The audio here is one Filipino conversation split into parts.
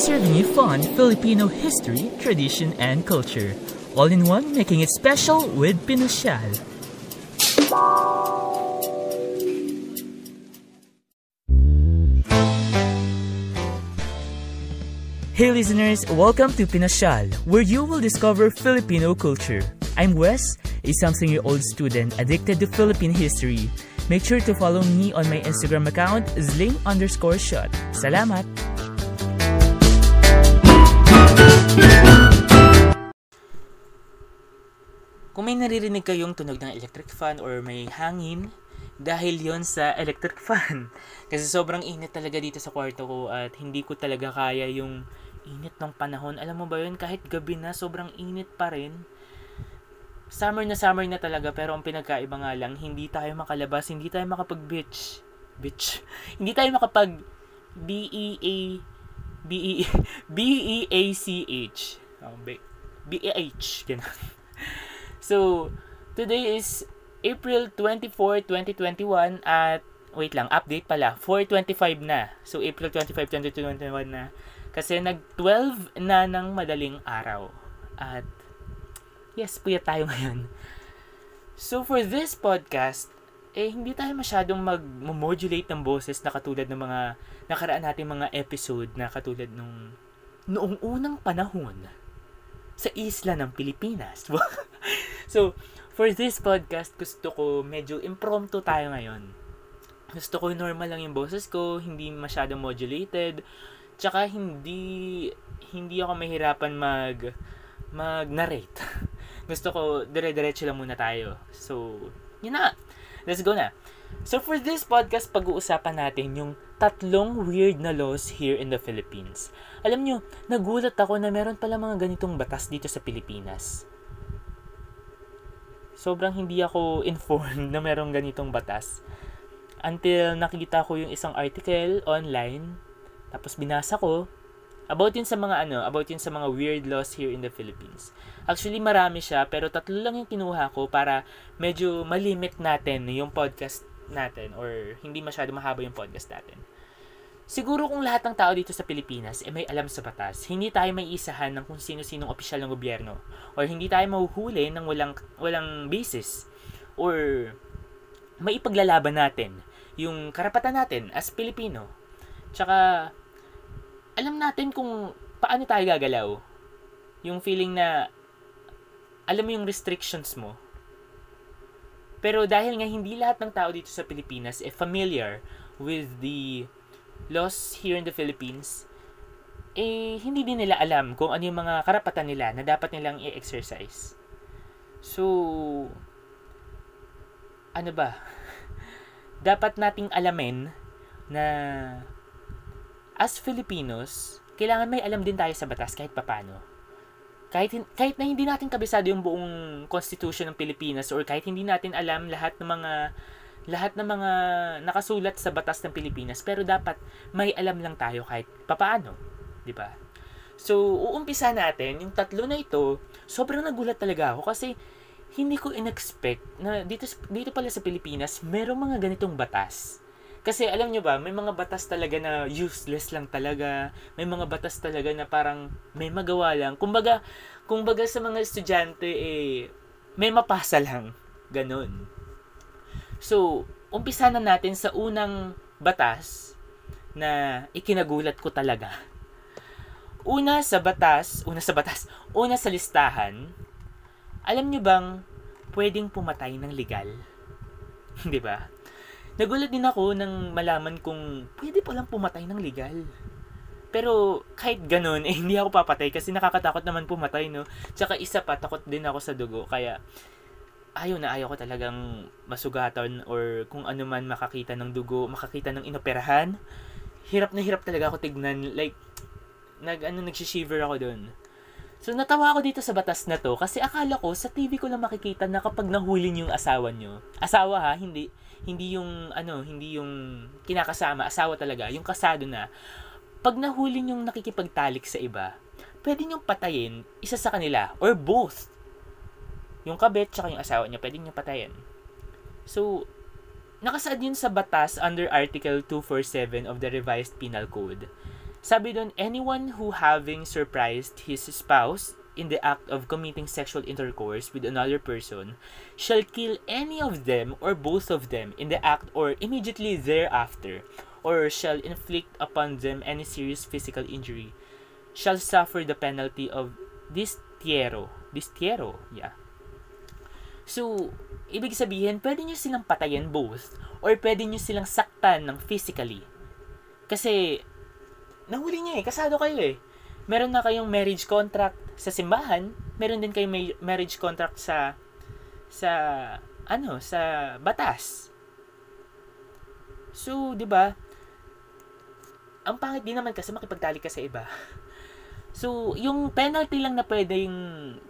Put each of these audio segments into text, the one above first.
serving you fun Filipino history, tradition, and culture. All in one, making it special with Pinosyal. Hey listeners, welcome to Pinosyal, where you will discover Filipino culture. I'm Wes, a something-year-old student addicted to Philippine history. Make sure to follow me on my Instagram account, zling underscore shot. Salamat! Kung may naririnig kayong tunog ng electric fan or may hangin, dahil yon sa electric fan. Kasi sobrang init talaga dito sa kwarto ko at hindi ko talaga kaya yung init ng panahon. Alam mo ba yun, kahit gabi na, sobrang init pa rin. Summer na summer na talaga, pero ang pinagkaiba nga lang, hindi tayo makalabas, hindi tayo makapag-beach. Beach. hindi tayo makapag B-E-A B-E B-E-A-C-H. Oh, B-E-H. Ganun. So, today is April 24, 2021 at wait lang, update pala. 4.25 na. So, April 25, 2021 na. Kasi nag-12 na ng madaling araw. At yes, puyat tayo ngayon. So, for this podcast, eh, hindi tayo masyadong mag-modulate ng boses na katulad ng mga nakaraan nating mga episode na katulad nung noong unang panahon sa isla ng Pilipinas. so, for this podcast, gusto ko medyo impromptu tayo ngayon. Gusto ko normal lang yung boses ko, hindi masyadong modulated, tsaka hindi hindi ako mahirapan mag mag-narrate. gusto ko dire-diretso lang muna tayo. So, yun na. Let's go na. So for this podcast, pag-uusapan natin yung tatlong weird na laws here in the Philippines. Alam nyo, nagulat ako na meron pala mga ganitong batas dito sa Pilipinas. Sobrang hindi ako informed na meron ganitong batas. Until nakita ko yung isang article online, tapos binasa ko, about yun sa mga ano, about yun sa mga weird laws here in the Philippines. Actually, marami siya, pero tatlo lang yung kinuha ko para medyo malimit natin yung podcast natin or hindi masyado mahaba yung podcast natin. Siguro kung lahat ng tao dito sa Pilipinas ay eh, may alam sa batas, hindi tayo may isahan ng kung sino-sinong opisyal ng gobyerno or hindi tayo mahuhuli ng walang, walang basis or may ipaglalaban natin yung karapatan natin as Pilipino. Tsaka, alam natin kung paano tayo gagalaw. Yung feeling na alam mo yung restrictions mo. Pero dahil nga hindi lahat ng tao dito sa Pilipinas eh familiar with the laws here in the Philippines, eh, hindi din nila alam kung ano yung mga karapatan nila na dapat nilang i-exercise. So, ano ba? dapat nating alamin na as Filipinos, kailangan may alam din tayo sa batas kahit papano. Kahit, kahit na hindi natin kabisado yung buong constitution ng Pilipinas or kahit hindi natin alam lahat ng mga lahat ng mga nakasulat sa batas ng Pilipinas pero dapat may alam lang tayo kahit papaano, 'di ba? So, uumpisa natin yung tatlo na ito. Sobrang nagulat talaga ako kasi hindi ko inexpect na dito dito pala sa Pilipinas merong mga ganitong batas. Kasi alam nyo ba, may mga batas talaga na useless lang talaga. May mga batas talaga na parang may magawa lang. Kumbaga, kumbaga sa mga estudyante eh may mapasa lang. Ganon. So, umpisa na natin sa unang batas na ikinagulat ko talaga. Una sa batas, una sa batas, una sa listahan, alam nyo bang pwedeng pumatay ng legal? 'Di ba? Nagulat din ako nang malaman kung pwede palang pumatay ng legal. Pero kahit ganun, eh, hindi ako papatay kasi nakakatakot naman pumatay, no? Tsaka isa pa, takot din ako sa dugo. Kaya ayaw na ayaw ko talagang masugatan or kung ano man makakita ng dugo, makakita ng inoperahan. Hirap na hirap talaga ako tignan. Like, nag, ano, nagsishiver ako doon. So, natawa ako dito sa batas na to kasi akala ko sa TV ko lang makikita na kapag nahuli niyo yung asawa niyo. Asawa ha, hindi hindi yung ano, hindi yung kinakasama, asawa talaga, yung kasado na. Pag nahuli yung nakikipagtalik sa iba, pwede niyong patayin isa sa kanila or both yung kabit tsaka yung asawa niya, pwede niya patayin. So, nakasaad yun sa batas under Article 247 of the Revised Penal Code Sabi doon, anyone who having surprised his spouse in the act of committing sexual intercourse with another person shall kill any of them or both of them in the act or immediately thereafter, or shall inflict upon them any serious physical injury, shall suffer the penalty of distiero. Distiero, yeah. So, ibig sabihin, pwede nyo silang patayin both, or pwede nyo silang saktan ng physically. Kasi, nahuli niya eh, kasado kayo eh. Meron na kayong marriage contract sa simbahan, meron din kayong marriage contract sa sa ano, sa batas. So, 'di ba? Ang pangit din naman kasi makipagtalik ka sa iba. So, yung penalty lang na pwedeng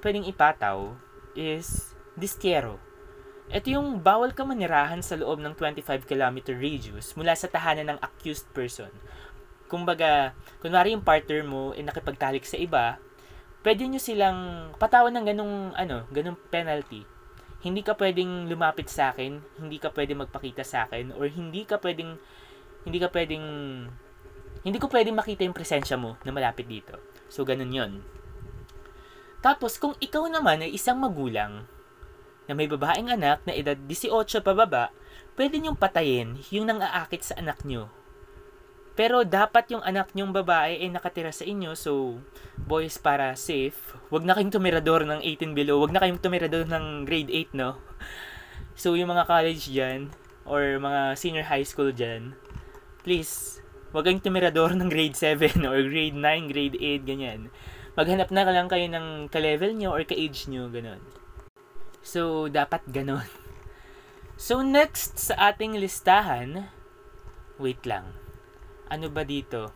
pwedeng ipataw is distiero. Ito yung bawal ka manirahan sa loob ng 25 km radius mula sa tahanan ng accused person. Kumbaga, kunwari yung partner mo ay nakipagtalik sa iba, pwede nyo silang patawan ng ganong, ano, ganong penalty. Hindi ka pwedeng lumapit sa akin, hindi ka pwedeng magpakita sa akin, or hindi ka pwedeng, hindi ka pwedeng, hindi ko pwedeng makita yung presensya mo na malapit dito. So, ganun yon Tapos, kung ikaw naman ay isang magulang, na may babaeng anak na edad 18 pababa, pwede niyong patayin yung nang-aakit sa anak niyo. Pero dapat yung anak niyong babae ay nakatira sa inyo, so boys para safe, wag na kayong tumirador ng 18 below, wag na kayong tumirador ng grade 8, no? So yung mga college dyan, or mga senior high school dyan, please, wag kayong tumirador ng grade 7 or grade 9, grade 8, ganyan. Maghanap na lang kayo ng ka-level nyo or ka-age nyo, ganun. So, dapat ganon. So, next sa ating listahan, wait lang. Ano ba dito?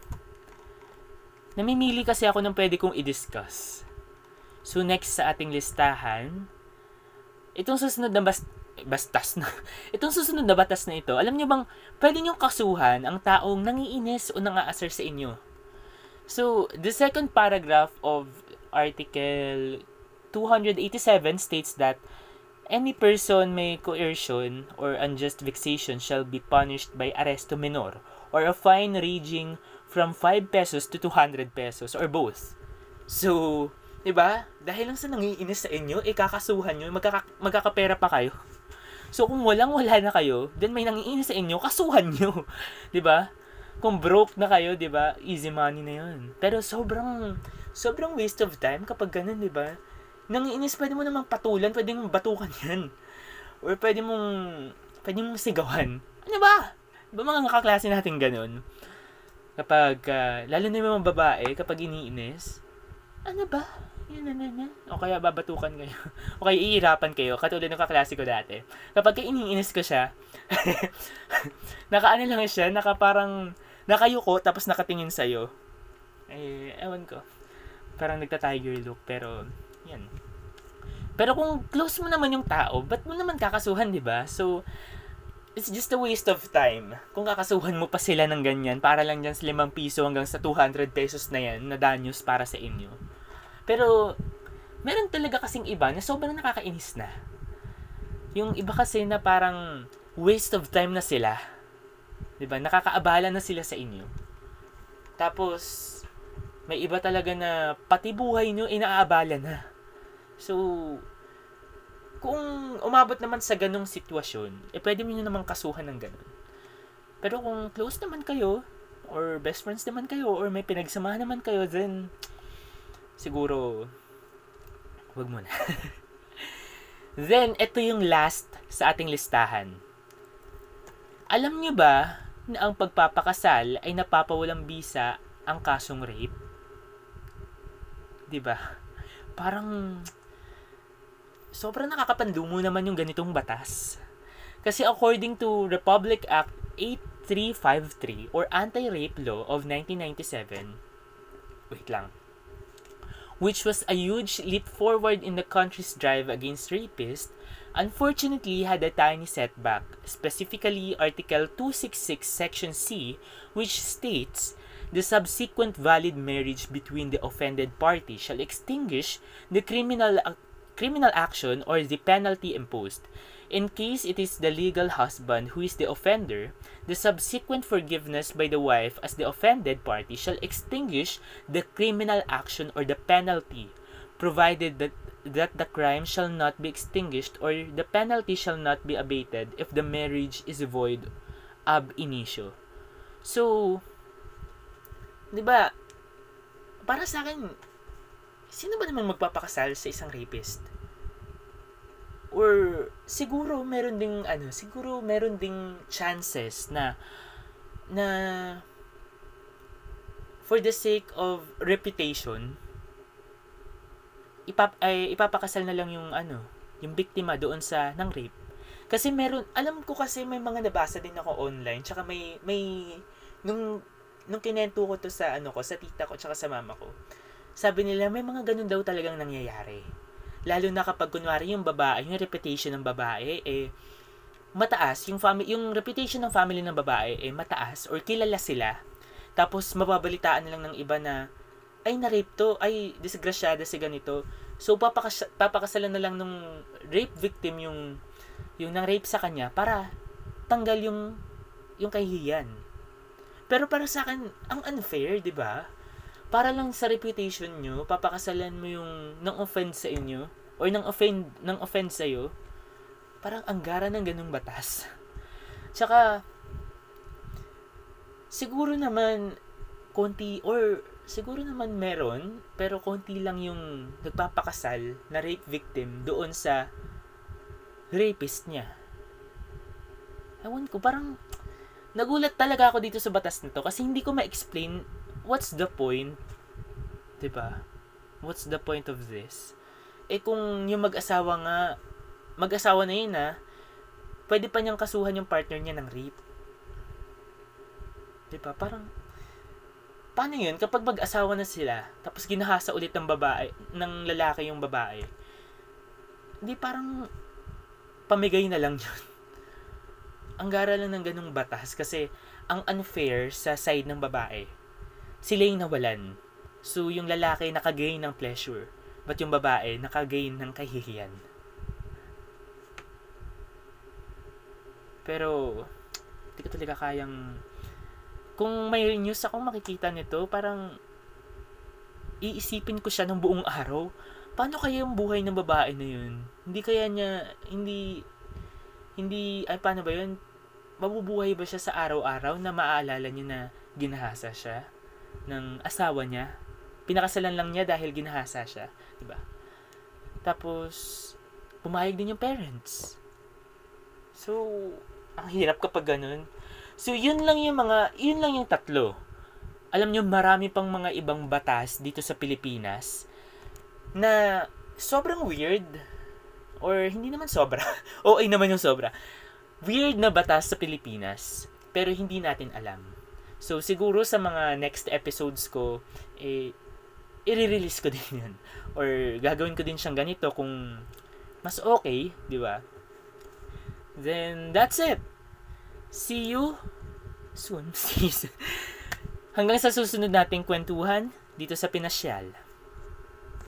Namimili kasi ako ng pwede kong i-discuss. So, next sa ating listahan, itong susunod na bas bastas na. Itong susunod na batas na ito, alam niyo bang pwede niyong kasuhan ang taong nangiinis o nangaasar sa inyo? So, the second paragraph of Article 287 states that any person may coercion or unjust vexation shall be punished by arresto menor or a fine ranging from 5 pesos to 200 pesos or both. So, 'di ba? Dahil lang sa nangiinis sa inyo, ikakasuhan nyo, magkaka, magkakapera pa kayo. So, kung walang-wala na kayo, then may nangiinis sa inyo, kasuhan nyo. 'Di ba? Kung broke na kayo, 'di ba? Easy money na 'yon. Pero sobrang sobrang waste of time kapag ganun, 'di ba? nangiinis, pwede mo namang patulan, pwede mong batukan yan. Or pwede mong, pwede mong sigawan. Ano ba? Ba mga kaklase natin ganun? Kapag, uh, lalo na yung mga babae, kapag iniinis, ano ba? Yan, yan, yan. O kaya babatukan kayo. o kaya iirapan kayo. Katulad ng kaklase ko dati. Kapag iniinis ko siya, nakaano lang siya, naka parang, nakayuko, tapos nakatingin sa'yo. Eh, ewan ko. Parang nagta-tiger look, pero yan. Pero kung close mo naman yung tao, ba't mo naman kakasuhan, di ba? So, it's just a waste of time. Kung kakasuhan mo pa sila ng ganyan, para lang dyan sa 5 piso hanggang sa 200 pesos na yan, na danyos para sa inyo. Pero, meron talaga kasing iba na sobrang nakakainis na. Yung iba kasi na parang waste of time na sila. ba? Nakakaabala na sila sa inyo. Tapos may iba talaga na pati buhay nyo inaabala na. So, kung umabot naman sa ganong sitwasyon, eh pwede mo nyo naman kasuhan ng ganon. Pero kung close naman kayo, or best friends naman kayo, or may pinagsamahan naman kayo, then, siguro, wag mo na. then, ito yung last sa ating listahan. Alam nyo ba na ang pagpapakasal ay napapawalang bisa ang kasong rape? 'Di ba? Parang sobrang nakakapandumo naman yung ganitong batas. Kasi according to Republic Act 8353 or Anti-Rape Law of 1997, wait lang, which was a huge leap forward in the country's drive against rapists, unfortunately had a tiny setback, specifically Article 266 Section C, which states the subsequent valid marriage between the offended party shall extinguish the criminal criminal action or the penalty imposed. In case it is the legal husband who is the offender, the subsequent forgiveness by the wife as the offended party shall extinguish the criminal action or the penalty, provided that, that the crime shall not be extinguished or the penalty shall not be abated if the marriage is void ab initio. So, di ba, para sa akin, sino ba naman magpapakasal sa isang rapist? Or siguro meron ding ano, siguro meron ding chances na na for the sake of reputation ipap ay ipapakasal na lang yung ano, yung biktima doon sa ng rape. Kasi meron, alam ko kasi may mga nabasa din ako online, tsaka may may nung nung kinento ko to sa ano ko, sa tita ko tsaka sa mama ko. Sabi nila may mga ganun daw talagang nangyayari Lalo na kapag kunwari yung babae, yung reputation ng babae, eh, mataas, yung, family, yung reputation ng family ng babae, eh, mataas, or kilala sila. Tapos, mababalitaan lang ng iba na, ay, na-rape to, ay, disgrasyada si ganito. So, papakas papakasalan na lang nung rape victim yung, yung nang-rape sa kanya para tanggal yung, yung kahihiyan. Pero para sa akin, ang unfair, di ba? Para lang sa reputation nyo, papakasalan mo yung nang offend sa inyo or nang offend nang offend sa iyo. Parang anggara ng ganung batas. Tsaka siguro naman konti or siguro naman meron pero konti lang yung nagpapakasal na rape victim doon sa rapist niya. Ewan ko, parang nagulat talaga ako dito sa batas nito kasi hindi ko ma-explain what's the point? 'Di ba? What's the point of this? Eh kung yung mag-asawa nga mag-asawa na yun ah, pwede pa niyang kasuhan yung partner niya ng rape. 'Di ba? Parang paano yun kapag mag-asawa na sila tapos ginahasa ulit ng babae ng lalaki yung babae hindi parang pamigay na lang yun ang gara lang ng ganung batas kasi ang unfair sa side ng babae sila yung nawalan. So, yung lalaki nakagain ng pleasure, but yung babae nakagain ng kahihiyan. Pero, hindi ko talaga kayang... Kung may news akong makikita nito, parang iisipin ko siya ng buong araw. Paano kaya yung buhay ng babae na yun? Hindi kaya niya, hindi, hindi, ay paano ba yun? Mabubuhay ba siya sa araw-araw na maaalala niya na ginahasa siya? Ng asawa niya. Pinakasalan lang niya dahil ginahasa siya, 'di ba? Tapos pumayag din yung parents. So, ang hirap kapag ganun. So, yun lang yung mga, yun lang yung tatlo. Alam nyo, marami pang mga ibang batas dito sa Pilipinas na sobrang weird or hindi naman sobra. okay naman yung sobra. Weird na batas sa Pilipinas pero hindi natin alam. So, siguro sa mga next episodes ko, eh, i-release ko din yun. Or gagawin ko din siyang ganito kung mas okay, di ba? Then, that's it. See you soon. Hanggang sa susunod nating kwentuhan dito sa Pinasyal.